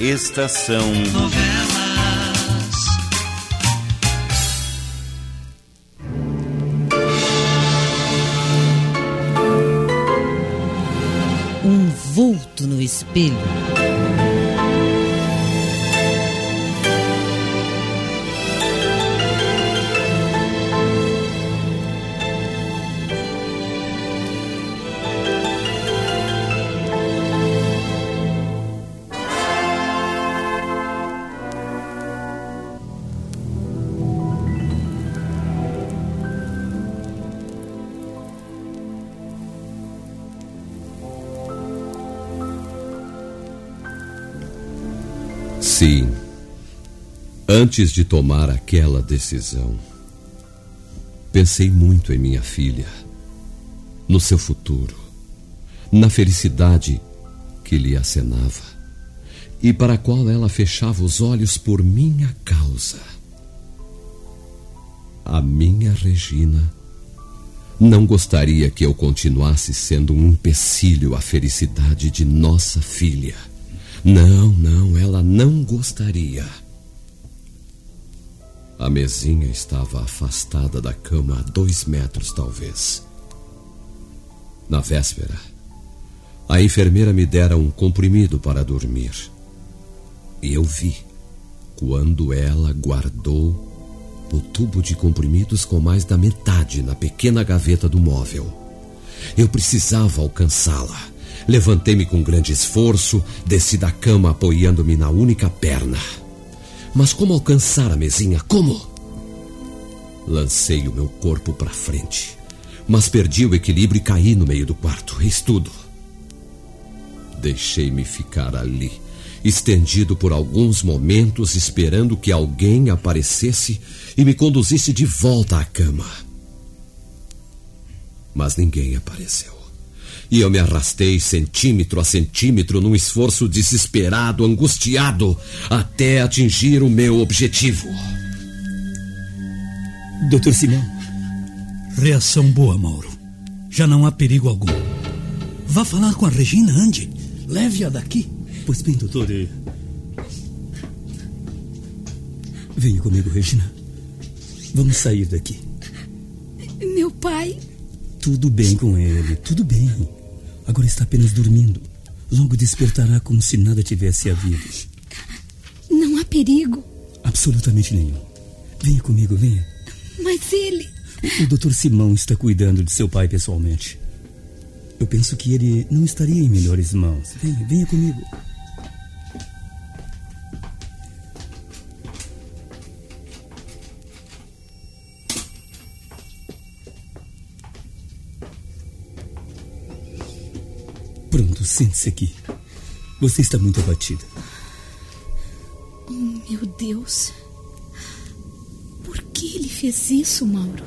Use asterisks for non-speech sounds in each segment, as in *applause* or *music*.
Estação Novelas. Um vulto no espelho. Antes de tomar aquela decisão, pensei muito em minha filha, no seu futuro, na felicidade que lhe acenava e para a qual ela fechava os olhos por minha causa. A minha Regina não gostaria que eu continuasse sendo um empecilho à felicidade de nossa filha. Não, não, ela não gostaria. A mesinha estava afastada da cama a dois metros, talvez. Na véspera, a enfermeira me dera um comprimido para dormir. E eu vi quando ela guardou o tubo de comprimidos com mais da metade na pequena gaveta do móvel. Eu precisava alcançá-la. Levantei-me com grande esforço, desci da cama apoiando-me na única perna. Mas como alcançar a mesinha? Como? Lancei o meu corpo para frente, mas perdi o equilíbrio e caí no meio do quarto. Eis tudo. Deixei-me ficar ali, estendido por alguns momentos, esperando que alguém aparecesse e me conduzisse de volta à cama. Mas ninguém apareceu. E eu me arrastei centímetro a centímetro num esforço desesperado, angustiado, até atingir o meu objetivo. Doutor Simão. Reação boa, Mauro. Já não há perigo algum. Vá falar com a Regina, ande. Leve-a daqui. Pois bem, doutor. e- Venha comigo, Regina. Vamos sair daqui. Meu pai, Tudo bem com ele, tudo bem. Agora está apenas dormindo. Logo despertará como se nada tivesse havido. não há perigo. Absolutamente nenhum. Venha comigo, venha. Mas ele. O, doutor Simão está cuidando de seu pai pessoalmente. Eu penso que ele não estaria em melhores mãos. Venha, venha comigo. Sente-se aqui. Você está muito abatida. Oh, meu Deus. Por que ele fez isso, Mauro?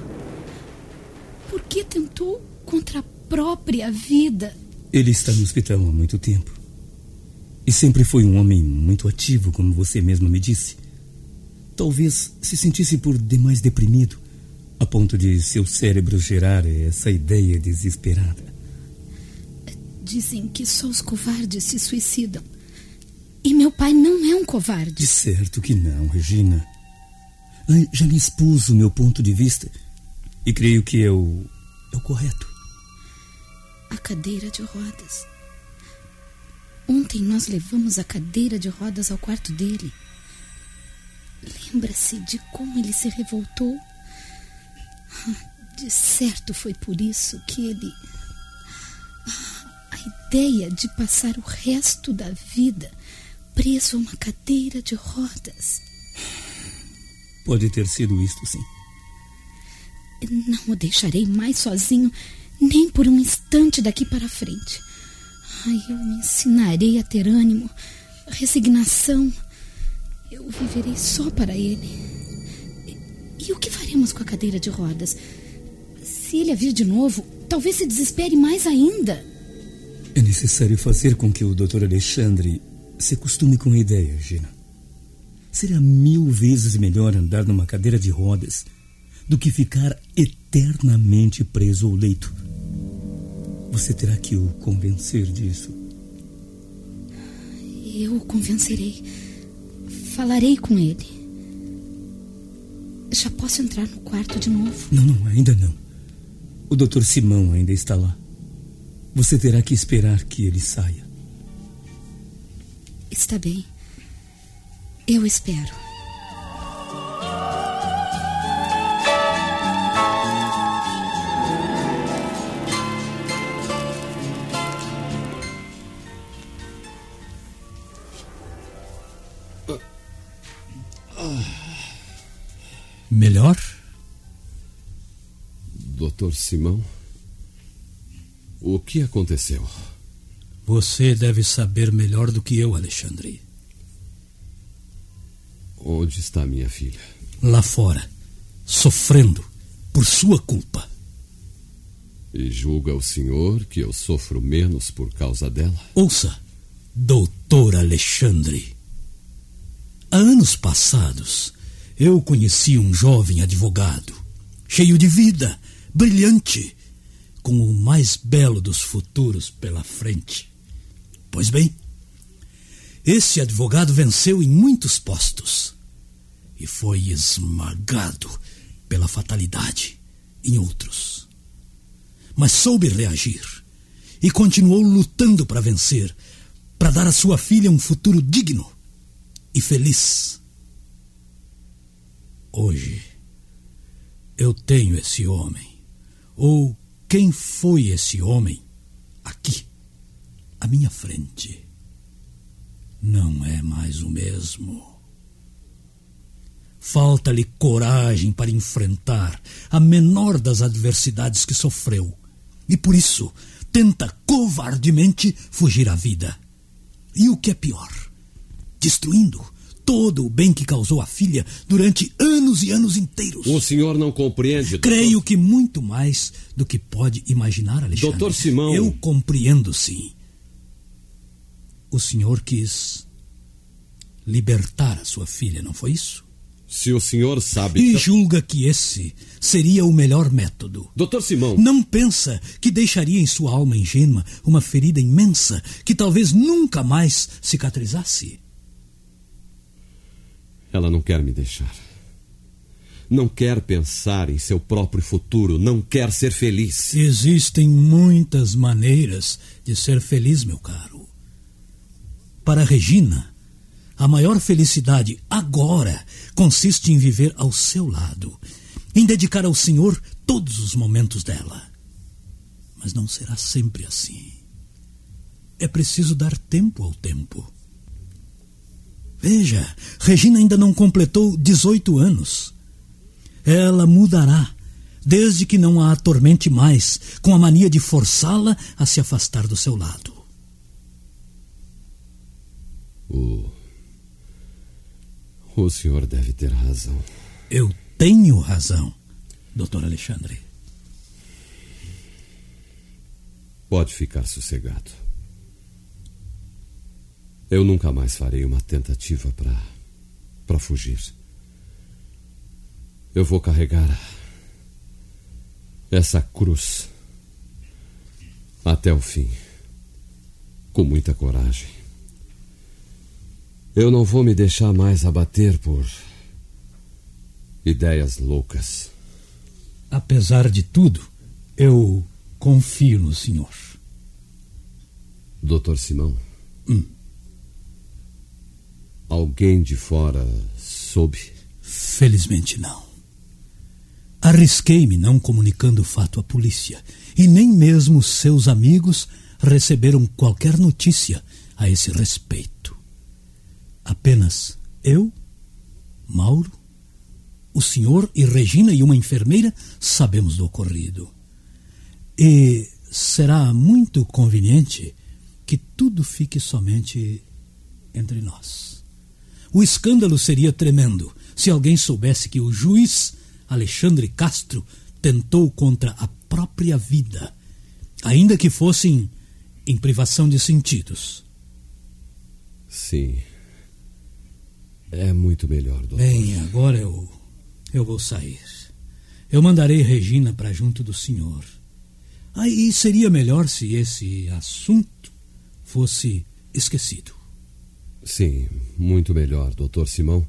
Por que tentou contra a própria vida? Ele está no hospital há muito tempo. E sempre foi um homem muito ativo, como você mesma me disse. Talvez se sentisse por demais deprimido, a ponto de seu cérebro gerar essa ideia desesperada. Dizem que só os covardes se suicidam. E meu pai não é um covarde. De certo que não, Regina. Já lhe expus o meu ponto de vista e creio que é o, é o correto. A cadeira de rodas. Ontem nós levamos a cadeira de rodas ao quarto dele. Lembra-se de como ele se revoltou? Ah, De certo foi por isso que ele. Ideia de passar o resto da vida preso a uma cadeira de rodas. Pode ter sido isto, sim. Não o deixarei mais sozinho, nem por um instante daqui para frente. Ai, eu o ensinarei a ter ânimo, resignação. Eu viverei só para ele. E, e o que faremos com a cadeira de rodas? Se ele a vir de novo, talvez se desespere mais ainda. É necessário fazer com que o Dr. Alexandre se acostume com a ideia, Gina. Será mil vezes melhor andar numa cadeira de rodas do que ficar eternamente preso ao leito. Você terá que o convencer disso. Eu o convencerei. Falarei com ele. Já posso entrar no quarto de novo? Não, não, ainda não. O doutor Simão ainda está lá. Você terá que esperar que ele saia. Está bem. Eu espero. Melhor? Doutor Simão, o que aconteceu? Você deve saber melhor do que eu, Alexandre. Onde está minha filha? Lá fora, sofrendo por sua culpa. E julga o senhor que eu sofro menos por causa dela? Ouça, doutor Alexandre. Há anos passados, eu conheci um jovem advogado, cheio de vida, brilhante, com o mais belo dos futuros pela frente. Pois bem, esse advogado venceu em muitos postos e foi esmagado pela fatalidade em outros. Mas soube reagir e continuou lutando para vencer, para dar à sua filha um futuro digno e feliz. Hoje, eu tenho esse homem, ou quem foi esse homem, aqui, à minha frente. Não é mais o mesmo. Falta-lhe coragem para enfrentar a menor das adversidades que sofreu. E por isso tenta covardemente fugir à vida. E o que é pior, destruindo todo o bem que causou à filha durante anos e anos inteiros. O senhor não compreende, doutor? Creio que muito mais do que pode imaginar, Alexandre. Doutor Simão. Eu compreendo, sim. O senhor quis libertar a sua filha, não foi isso? Se o senhor sabe. E julga que esse seria o melhor método. Doutor Simão. Não pensa que deixaria em sua alma ingênua uma ferida imensa que talvez nunca mais cicatrizasse? Ela não quer me deixar. Não quer pensar em seu próprio futuro, não quer ser feliz. Existem muitas maneiras de ser feliz, meu caro. Para Regina, a maior felicidade agora consiste em viver ao seu lado, em dedicar ao Senhor todos os momentos dela. Mas não será sempre assim. É preciso dar tempo ao tempo. Veja, Regina ainda não completou 18 anos. Ela mudará, desde que não a atormente mais, com a mania de forçá-la a se afastar do seu lado. O. O senhor deve ter razão. Eu tenho razão, doutor Alexandre. Pode ficar sossegado. Eu nunca mais farei uma tentativa para para fugir. Eu vou carregar essa cruz até o fim, com muita coragem. Eu não vou me deixar mais abater por ideias loucas. Apesar de tudo, eu confio no senhor. Doutor Simão. Hum. Alguém de fora soube? Felizmente não. Arrisquei-me não comunicando o fato à polícia, e nem mesmo seus amigos receberam qualquer notícia a esse respeito. Apenas eu, Mauro, o senhor e Regina e uma enfermeira sabemos do ocorrido. E será muito conveniente que tudo fique somente entre nós. O escândalo seria tremendo se alguém soubesse que o juiz Alexandre Castro tentou contra a própria vida, ainda que fossem em privação de sentidos. Sim. É muito melhor, doutor. Bem, agora eu eu vou sair. Eu mandarei Regina para junto do senhor. Aí seria melhor se esse assunto fosse esquecido. Sim, muito melhor, doutor Simão.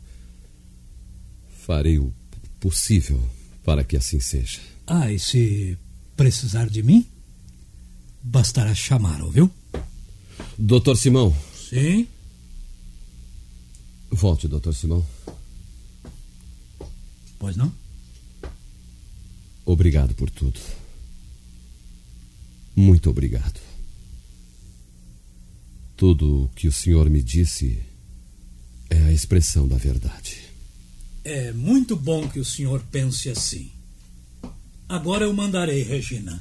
Farei o possível para que assim seja. Ah, e se precisar de mim, bastará chamar, ouviu? Doutor Simão. Sim. Volte, doutor Simão. Pois não? Obrigado por tudo. Muito obrigado. Tudo o que o senhor me disse é a expressão da verdade. É muito bom que o senhor pense assim. Agora eu mandarei, Regina.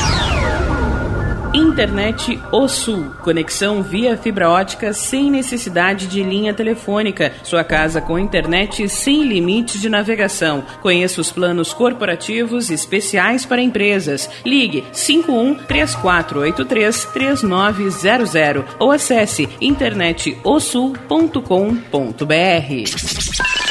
Internet O Sul. Conexão via fibra ótica sem necessidade de linha telefônica. Sua casa com internet sem limite de navegação. Conheça os planos corporativos especiais para empresas. Ligue 51 3483 3900 ou acesse internetosul.com.br.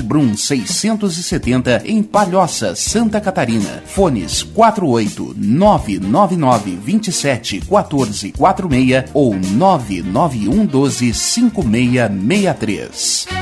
Brum 670 em Palhoça, Santa Catarina. Fones 48 999 27 14 46 ou 991 12 5663.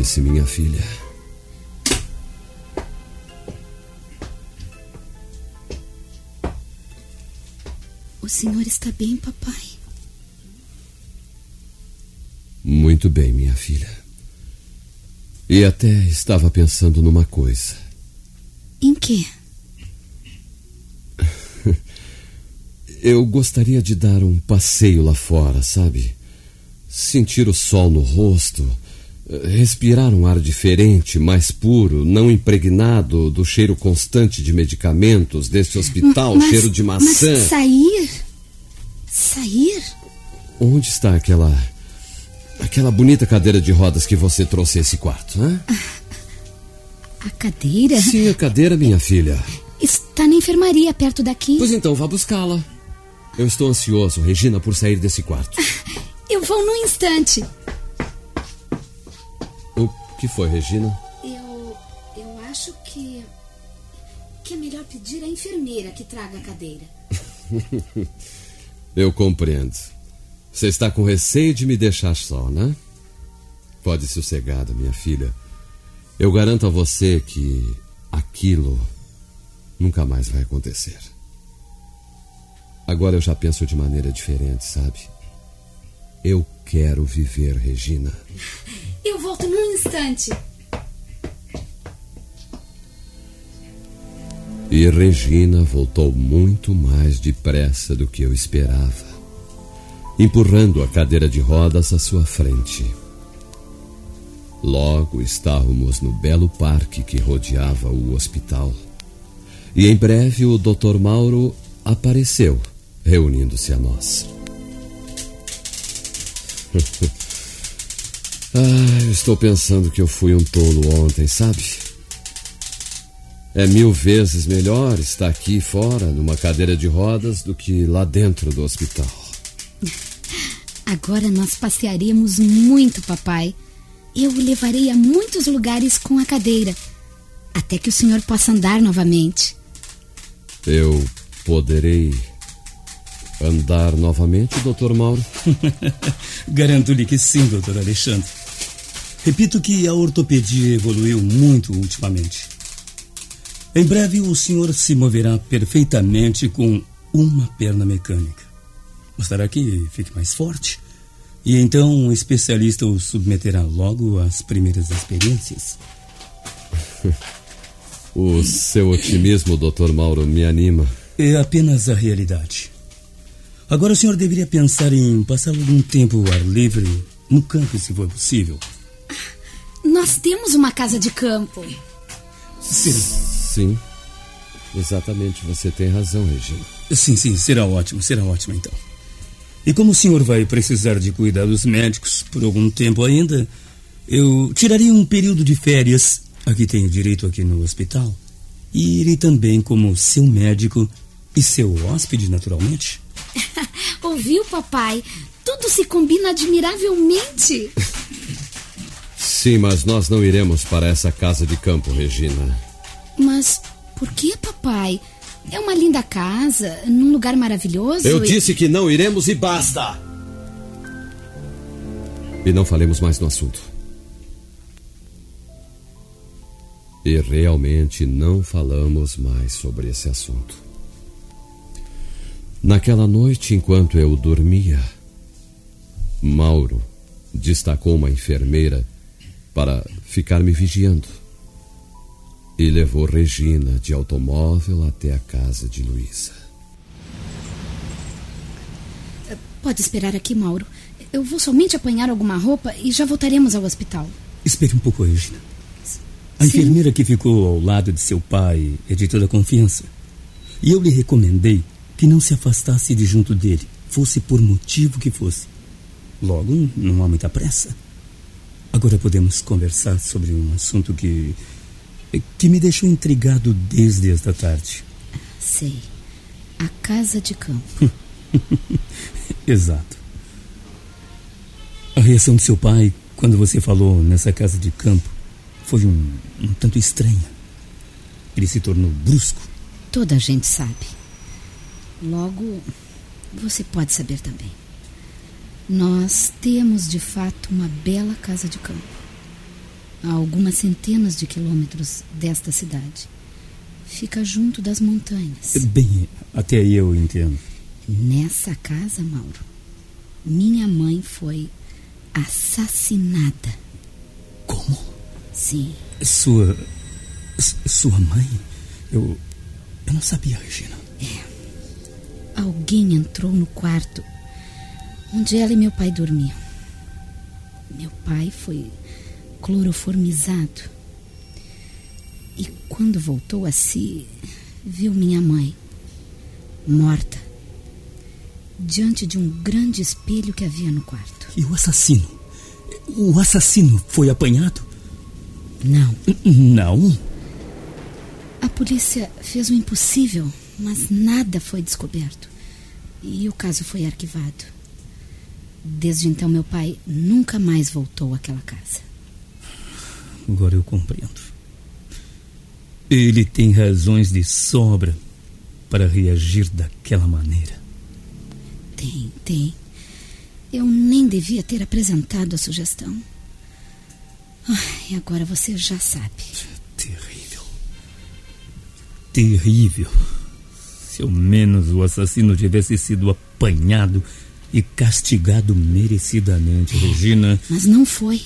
Aproxime-se, minha filha. O senhor está bem, papai? Muito bem, minha filha. E até estava pensando numa coisa. Em que? *laughs* Eu gostaria de dar um passeio lá fora, sabe? Sentir o sol no rosto, respirar um ar diferente, mais puro, não impregnado do cheiro constante de medicamentos deste hospital, mas, cheiro de maçã. Mas sair? Sair? Onde está aquela aquela bonita cadeira de rodas que você trouxe a esse quarto, hein? A cadeira? Sim, a cadeira, minha filha. Está na enfermaria perto daqui. Pois então, vá buscá-la. Eu estou ansioso, Regina, por sair desse quarto. Eu vou num instante. O que foi, Regina? Eu. Eu acho que. que é melhor pedir à enfermeira que traga a cadeira. *laughs* eu compreendo. Você está com receio de me deixar só, né? Pode sossegada, minha filha. Eu garanto a você que aquilo nunca mais vai acontecer. Agora eu já penso de maneira diferente, sabe? Eu quero viver, Regina. *laughs* Instante. E Regina voltou muito mais depressa do que eu esperava, empurrando a cadeira de rodas à sua frente. Logo estávamos no belo parque que rodeava o hospital. E em breve o Dr. Mauro apareceu, reunindo-se a nós. *laughs* ah, eu estou pensando que eu fui um tolo ontem, sabe? É mil vezes melhor estar aqui fora, numa cadeira de rodas, do que lá dentro do hospital. *laughs* Agora nós passearemos muito, papai. Eu o levarei a muitos lugares com a cadeira, até que o senhor possa andar novamente. Eu poderei andar novamente, doutor Mauro? *laughs* Garanto-lhe que sim, doutor Alexandre. Repito que a ortopedia evoluiu muito ultimamente. Em breve o senhor se moverá perfeitamente com uma perna mecânica. Bastará que fique mais forte. E então um especialista o submeterá logo às primeiras experiências. *laughs* o seu otimismo, doutor Mauro, me anima. É apenas a realidade. Agora o senhor deveria pensar em passar algum tempo ao ar livre, no campo, se for possível. Nós temos uma casa de campo. Sim. Sim. Exatamente, você tem razão, Regina. Sim, sim, será ótimo, será ótimo então. E como o senhor vai precisar de cuidados médicos por algum tempo ainda, eu tiraria um período de férias, a que tenho direito aqui no hospital, e irei também como seu médico e seu hóspede, naturalmente. *laughs* Ouviu, papai? Tudo se combina admiravelmente. *laughs* Sim, mas nós não iremos para essa casa de campo, Regina. Mas por que, papai? É uma linda casa, num lugar maravilhoso. Eu e... disse que não iremos e basta! E não falemos mais no assunto. E realmente não falamos mais sobre esse assunto. Naquela noite, enquanto eu dormia, Mauro destacou uma enfermeira para ficar me vigiando e levou Regina de automóvel até a casa de Luísa. Pode esperar aqui, Mauro. Eu vou somente apanhar alguma roupa e já voltaremos ao hospital. Espere um pouco, Regina. A Sim. enfermeira que ficou ao lado de seu pai é de toda confiança. E eu lhe recomendei que não se afastasse de junto dele, fosse por motivo que fosse. Logo, não há muita pressa. Agora podemos conversar sobre um assunto que que me deixou intrigado desde esta tarde. Sei. A casa de campo. *laughs* Exato. A reação de seu pai quando você falou nessa casa de campo foi um, um tanto estranha. Ele se tornou brusco. Toda a gente sabe. Logo, você pode saber também. Nós temos de fato uma bela casa de campo a algumas centenas de quilômetros desta cidade. Fica junto das montanhas. Bem, até aí eu entendo. Nessa casa, Mauro, minha mãe foi assassinada. Como? Sim. Sua. Sua mãe? Eu. Eu não sabia, Regina. É. Alguém entrou no quarto onde ela e meu pai dormiam. Meu pai foi cloroformizado. E quando voltou a si, viu minha mãe morta diante de um grande espelho que havia no quarto. E o assassino? O assassino foi apanhado? Não. Não? A polícia fez o impossível, mas nada foi descoberto. E o caso foi arquivado. Desde então, meu pai nunca mais voltou àquela casa. Agora eu compreendo. Ele tem razões de sobra para reagir daquela maneira. Tem, tem. Eu nem devia ter apresentado a sugestão. Ai, agora você já sabe. Terrível. Terrível. Se ao menos o assassino tivesse sido apanhado e castigado merecidamente, Regina. Mas não foi.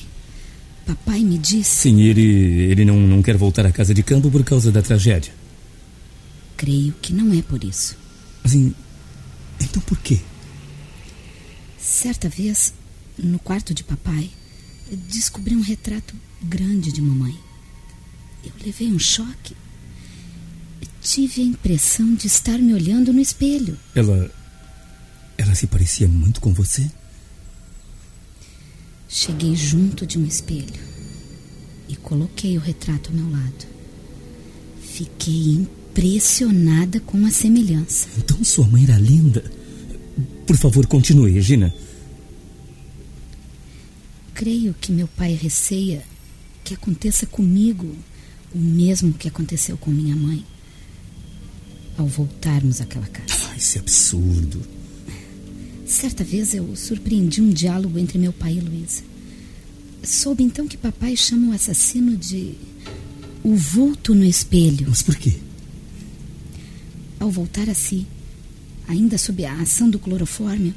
Papai me disse. Sim, ele, ele não, não quer voltar à casa de campo por causa da tragédia. Creio que não é por isso. Assim. Então por quê? Certa vez, no quarto de papai, descobri um retrato grande de mamãe. Eu levei um choque. Tive a impressão de estar me olhando no espelho. Ela. Ela se parecia muito com você? Cheguei junto de um espelho e coloquei o retrato ao meu lado. Fiquei impressionada com a semelhança. Então sua mãe era linda. Por favor, continue, Regina. Creio que meu pai receia que aconteça comigo o mesmo que aconteceu com minha mãe ao voltarmos àquela casa. Ah, isso é absurdo. Certa vez eu surpreendi um diálogo entre meu pai e Luísa. Soube então que papai chama o assassino de o vulto no espelho. Mas por quê? Ao voltar a si, ainda sob a ação do clorofórmio,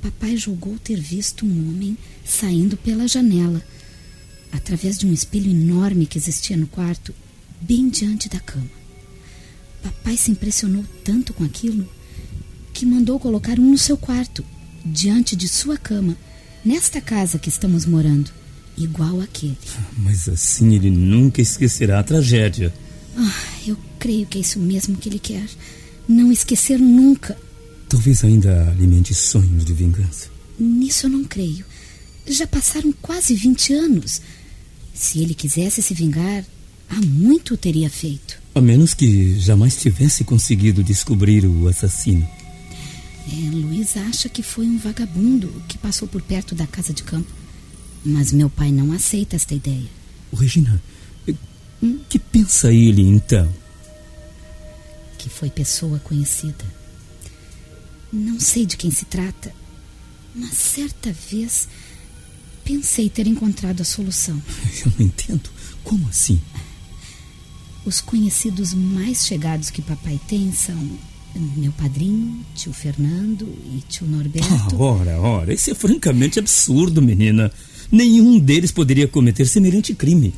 papai julgou ter visto um homem saindo pela janela, através de um espelho enorme que existia no quarto, bem diante da cama. Papai se impressionou tanto com aquilo que mandou colocar um no seu quarto, diante de sua cama, nesta casa que estamos morando, igual àquele. Mas assim ele nunca esquecerá a tragédia. Ah, eu creio que é isso mesmo que ele quer. Não esquecer nunca. Talvez ainda alimente sonhos de vingança. Nisso eu não creio. Já passaram quase 20 anos. Se ele quisesse se vingar, há muito o teria feito. A menos que jamais tivesse conseguido descobrir o assassino. É, Luiz acha que foi um vagabundo que passou por perto da casa de campo. Mas meu pai não aceita esta ideia. Regina, hum? que pensa ele então? Que foi pessoa conhecida. Não sei de quem se trata, mas certa vez pensei ter encontrado a solução. *laughs* Eu não entendo. Como assim? Os conhecidos mais chegados que papai tem são meu padrinho, tio Fernando e tio Norberto. Ah, *laughs* ora, ora, isso é francamente absurdo, menina. Nenhum deles poderia cometer semelhante crime.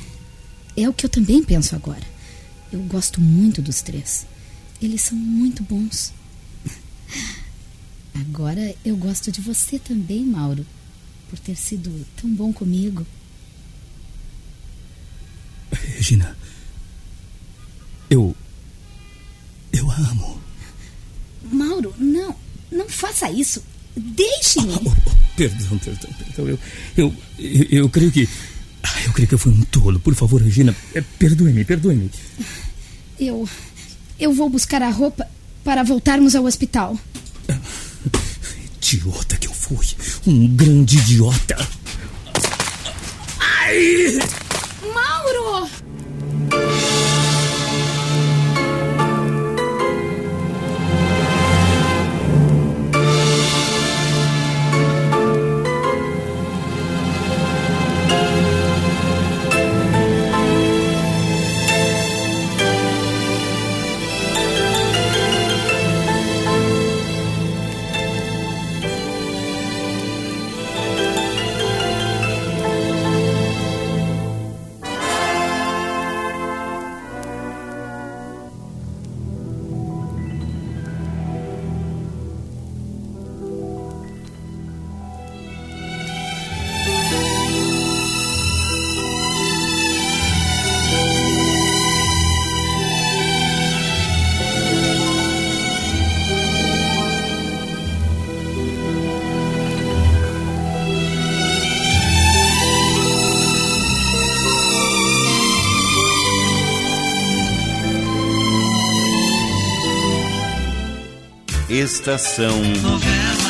É o que eu também penso agora. Eu gosto muito dos três. Eles são muito bons. *laughs* Agora eu gosto de você também, Mauro, por ter sido tão bom comigo. Regina, eu. Eu a amo. Faça isso. Deixe-me. Oh, oh, oh, perdão, perdão, perdão. Eu, eu, eu, eu, creio que. Eu creio que eu fui um tolo. Por favor, Regina, perdoe-me, perdoe-me. Eu. Eu vou buscar a roupa para voltarmos ao hospital. Idiota que eu fui. Um grande idiota. Ai! Estação Novela.